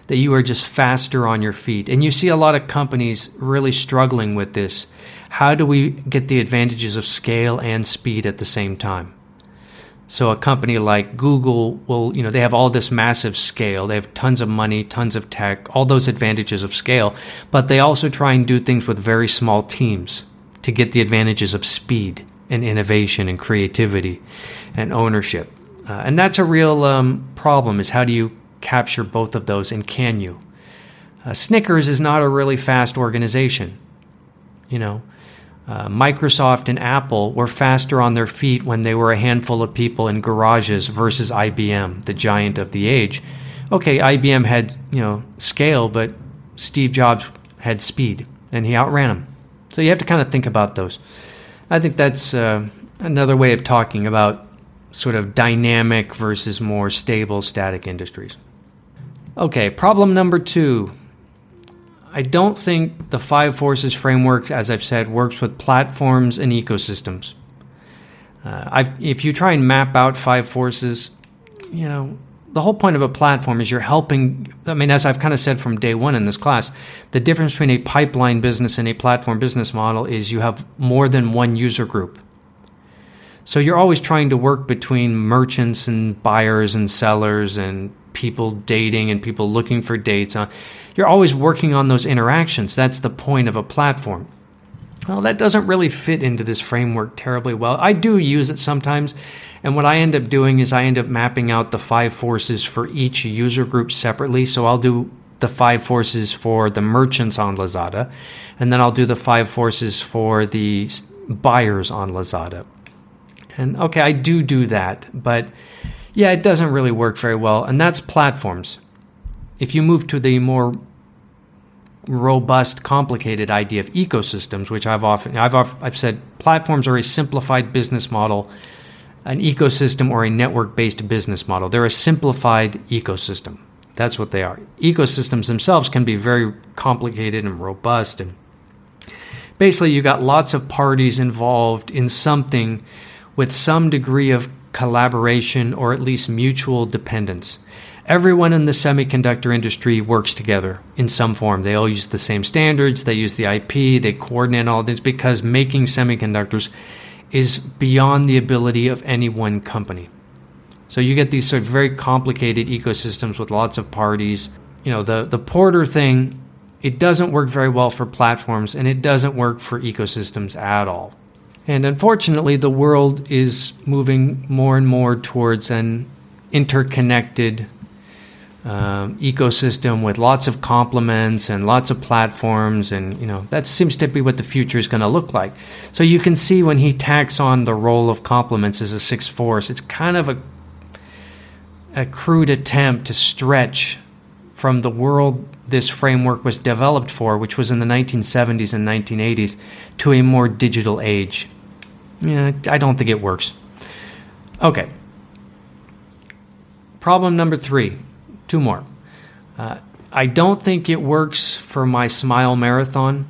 That you are just faster on your feet. And you see a lot of companies really struggling with this. How do we get the advantages of scale and speed at the same time? So a company like Google will, you know, they have all this massive scale. They have tons of money, tons of tech, all those advantages of scale, but they also try and do things with very small teams to get the advantages of speed and innovation and creativity and ownership. Uh, and that's a real um, problem is how do you capture both of those and can you? Uh, Snickers is not a really fast organization. You know, uh, Microsoft and Apple were faster on their feet when they were a handful of people in garages versus IBM, the giant of the age. Okay, IBM had you know scale, but Steve Jobs had speed, and he outran them. So you have to kind of think about those. I think that's uh, another way of talking about sort of dynamic versus more stable, static industries. Okay, problem number two I don't think the five forces framework, as I've said, works with platforms and ecosystems. Uh, if you try and map out five forces, you know, the whole point of a platform is you're helping. I mean, as I've kind of said from day one in this class, the difference between a pipeline business and a platform business model is you have more than one user group. So you're always trying to work between merchants and buyers and sellers and people dating and people looking for dates on you're always working on those interactions. That's the point of a platform. Well, that doesn't really fit into this framework terribly well. I do use it sometimes, and what I end up doing is I end up mapping out the five forces for each user group separately. So I'll do the five forces for the merchants on Lazada, and then I'll do the five forces for the buyers on Lazada. And okay, I do do that, but yeah, it doesn't really work very well, and that's platforms. If you move to the more robust, complicated idea of ecosystems, which I've often I've I've said platforms are a simplified business model, an ecosystem or a network-based business model. They're a simplified ecosystem. That's what they are. Ecosystems themselves can be very complicated and robust and basically you got lots of parties involved in something with some degree of collaboration or at least mutual dependence everyone in the semiconductor industry works together in some form. They all use the same standards, they use the IP, they coordinate all this because making semiconductors is beyond the ability of any one company. So you get these sort of very complicated ecosystems with lots of parties. You know, the, the Porter thing, it doesn't work very well for platforms and it doesn't work for ecosystems at all. And unfortunately, the world is moving more and more towards an interconnected um, ecosystem with lots of complements and lots of platforms. And you know that seems to be what the future is going to look like. So you can see when he tacks on the role of complements as a sixth force it's kind of a a crude attempt to stretch from the world this framework was developed for which was in the 1970s and 1980s to a more digital age yeah i don't think it works okay problem number 3 Two more. Uh, I don't think it works for my smile marathon.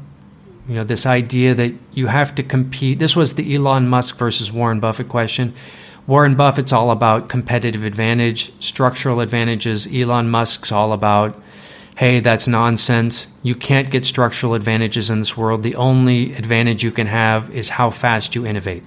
You know, this idea that you have to compete. This was the Elon Musk versus Warren Buffett question. Warren Buffett's all about competitive advantage, structural advantages. Elon Musk's all about, hey, that's nonsense. You can't get structural advantages in this world. The only advantage you can have is how fast you innovate.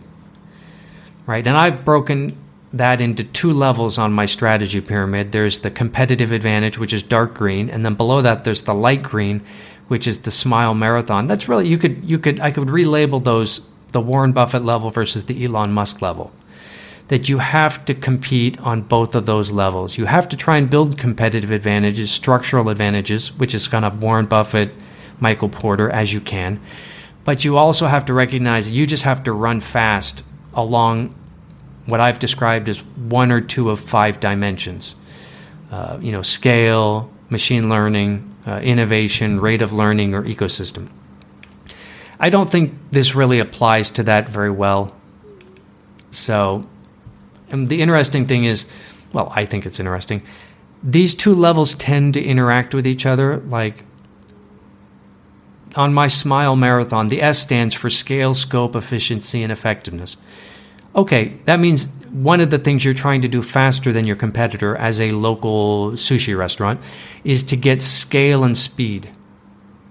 Right? And I've broken that into two levels on my strategy pyramid. There's the competitive advantage, which is dark green, and then below that there's the light green, which is the smile marathon. That's really you could you could I could relabel those the Warren Buffett level versus the Elon Musk level. That you have to compete on both of those levels. You have to try and build competitive advantages, structural advantages, which is kind of Warren Buffett, Michael Porter, as you can. But you also have to recognize that you just have to run fast along what I've described as one or two of five dimensions. Uh, you know, scale, machine learning, uh, innovation, rate of learning, or ecosystem. I don't think this really applies to that very well. So, the interesting thing is, well, I think it's interesting. These two levels tend to interact with each other. Like on my SMILE marathon, the S stands for scale, scope, efficiency, and effectiveness. Okay, that means one of the things you're trying to do faster than your competitor as a local sushi restaurant is to get scale and speed,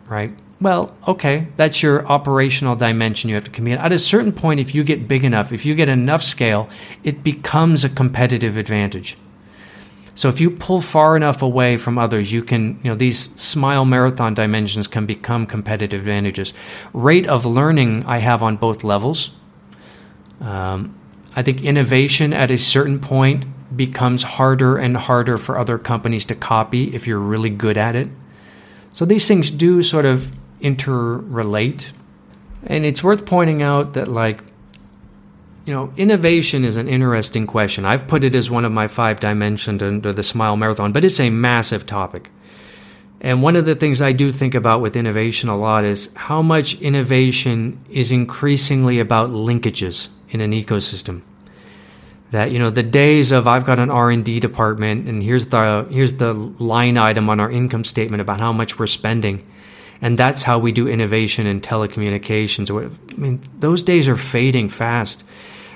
right? Well, okay, that's your operational dimension you have to commit. At a certain point, if you get big enough, if you get enough scale, it becomes a competitive advantage. So if you pull far enough away from others, you can, you know, these smile marathon dimensions can become competitive advantages. Rate of learning I have on both levels. Um, I think innovation at a certain point becomes harder and harder for other companies to copy if you're really good at it. So these things do sort of interrelate. And it's worth pointing out that, like, you know, innovation is an interesting question. I've put it as one of my five dimensions under the Smile Marathon, but it's a massive topic. And one of the things I do think about with innovation a lot is how much innovation is increasingly about linkages in an ecosystem. That you know the days of I've got an R and D department and here's the here's the line item on our income statement about how much we're spending and that's how we do innovation in telecommunications. I mean, those days are fading fast.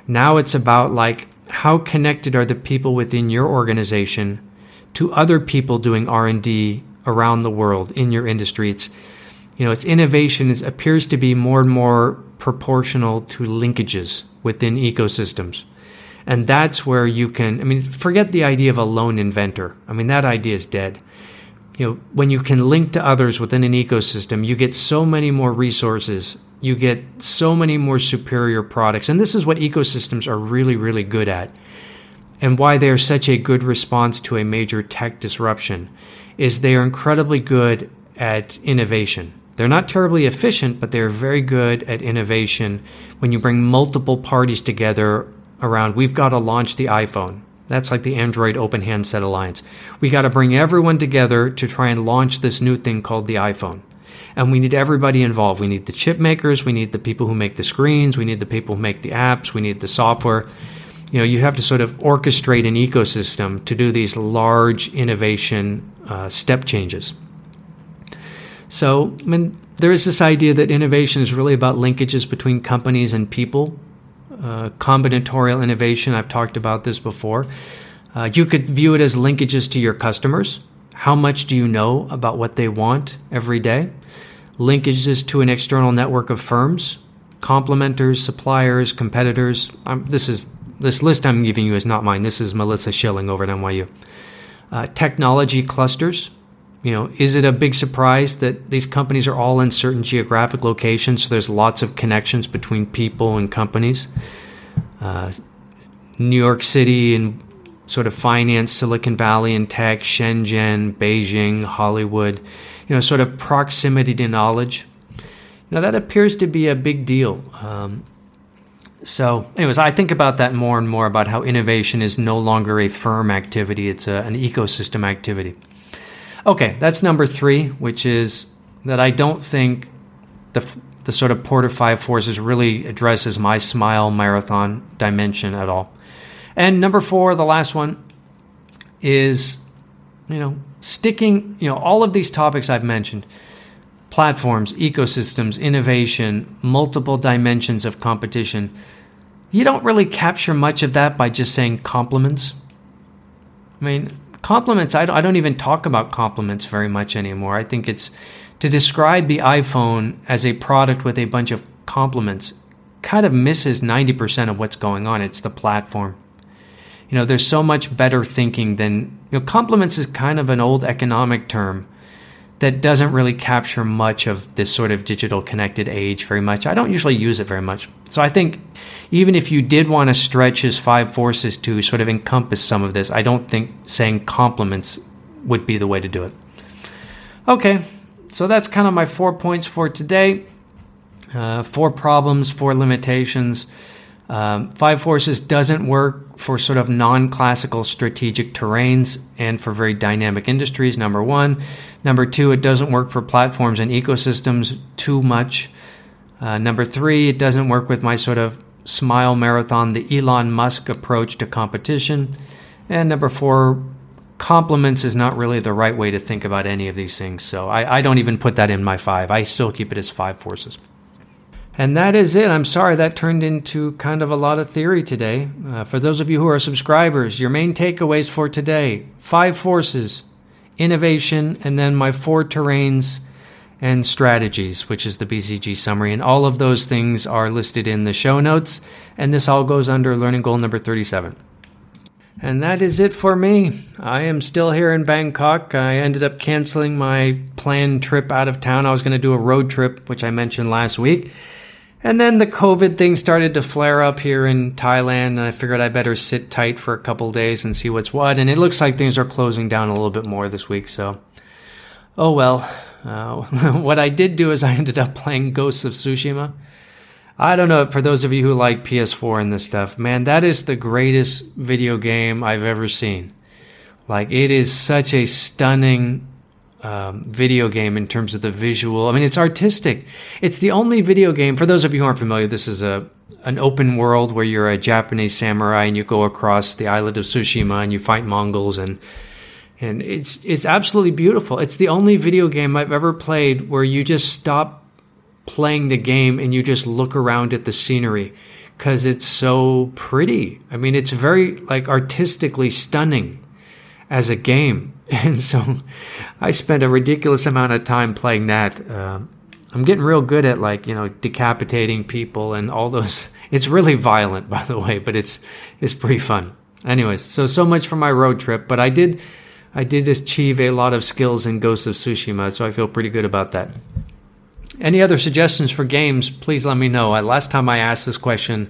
Now it's about like how connected are the people within your organization to other people doing R&D around the world in your industry. It's you know, its innovation is, appears to be more and more proportional to linkages within ecosystems. And that's where you can, I mean, forget the idea of a lone inventor. I mean, that idea is dead you know when you can link to others within an ecosystem you get so many more resources you get so many more superior products. And this is what ecosystems are really really good at. And why they are such a good response to a major tech disruption is they are incredibly good at innovation. They're not terribly efficient but they're very good at innovation when you bring multiple parties together around we've got to launch the iphone that's like the Android Open Handset Alliance. We got to bring everyone together to try and launch this new thing called the iPhone. And we need everybody involved. We need the chip makers, we need the people who make the screens, we need the people who make the apps, we need the software. You know, you have to sort of orchestrate an ecosystem to do these large innovation uh, step changes. So, I mean, there is this idea that innovation is really about linkages between companies and people uh, combinatorial innovation. I've talked about this before. Uh, you could view it as linkages to your customers. How much do you know about what they want every day? Linkages to an external network of firms, complementers, suppliers, competitors. This is this list I'm giving you is not mine. This is Melissa Schilling over at NYU. Uh, technology clusters. You know, is it a big surprise that these companies are all in certain geographic locations? So there's lots of connections between people and companies. Uh, New York City and sort of finance, Silicon Valley and tech, Shenzhen, Beijing, Hollywood, you know, sort of proximity to knowledge. Now that appears to be a big deal. Um, so, anyways, I think about that more and more about how innovation is no longer a firm activity; it's a, an ecosystem activity. Okay, that's number three, which is that I don't think the the sort of Porter Five Forces really addresses my smile marathon dimension at all. And number four, the last one, is you know sticking you know all of these topics I've mentioned platforms, ecosystems, innovation, multiple dimensions of competition. You don't really capture much of that by just saying complements. I mean, complements, I don't, I don't even talk about complements very much anymore. I think it's to describe the iPhone as a product with a bunch of complements kind of misses 90% of what's going on. It's the platform. You know, there's so much better thinking than, you know, complements is kind of an old economic term that doesn't really capture much of this sort of digital connected age very much. I don't usually use it very much. So I think even if you did want to stretch his five forces to sort of encompass some of this, I don't think saying complements would be the way to do it. Okay, so that's kind of my four points for today. Uh, four problems, four limitations. Um, Five Forces doesn't work for sort of non classical strategic terrains and for very dynamic industries, number one. Number two, it doesn't work for platforms and ecosystems too much. Uh, number three, it doesn't work with my sort of smile marathon, the Elon Musk approach to competition. And number four, complements is not really the right way to think about any of these things. So I, I don't even put that in my five. I still keep it as five forces. And that is it. I'm sorry that turned into kind of a lot of theory today. Uh, for those of you who are subscribers, your main takeaways for today five forces, innovation, and then my four terrains and strategies, which is the BCG summary. And all of those things are listed in the show notes. And this all goes under learning goal number 37. And that is it for me. I am still here in Bangkok. I ended up canceling my planned trip out of town. I was going to do a road trip, which I mentioned last week. And then the COVID thing started to flare up here in Thailand, and I figured I better sit tight for a couple days and see what's what. And it looks like things are closing down a little bit more this week, so oh well. Uh, what I did do is I ended up playing Ghosts of Tsushima. I don't know, for those of you who like PS4 and this stuff, man, that is the greatest video game I've ever seen. Like, it is such a stunning um, video game in terms of the visual. I mean, it's artistic. It's the only video game, for those of you who aren't familiar, this is a an open world where you're a Japanese samurai and you go across the island of Tsushima and you fight Mongols and and it's it's absolutely beautiful. It's the only video game I've ever played where you just stop playing the game and you just look around at the scenery because it's so pretty. I mean, it's very like artistically stunning as a game, and so I spent a ridiculous amount of time playing that. Uh, I'm getting real good at like you know decapitating people and all those. It's really violent, by the way, but it's it's pretty fun. Anyways, so so much for my road trip, but I did I did achieve a lot of skills in Ghost of Tsushima, so I feel pretty good about that. Any other suggestions for games, please let me know. Uh, last time I asked this question,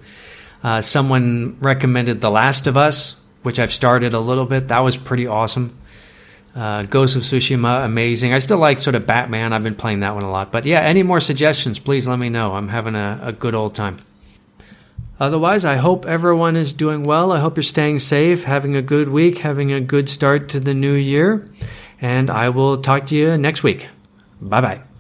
uh, someone recommended The Last of Us, which I've started a little bit. That was pretty awesome. Uh, Ghost of Tsushima, amazing. I still like sort of Batman. I've been playing that one a lot. But yeah, any more suggestions, please let me know. I'm having a, a good old time. Otherwise, I hope everyone is doing well. I hope you're staying safe, having a good week, having a good start to the new year. And I will talk to you next week. Bye bye.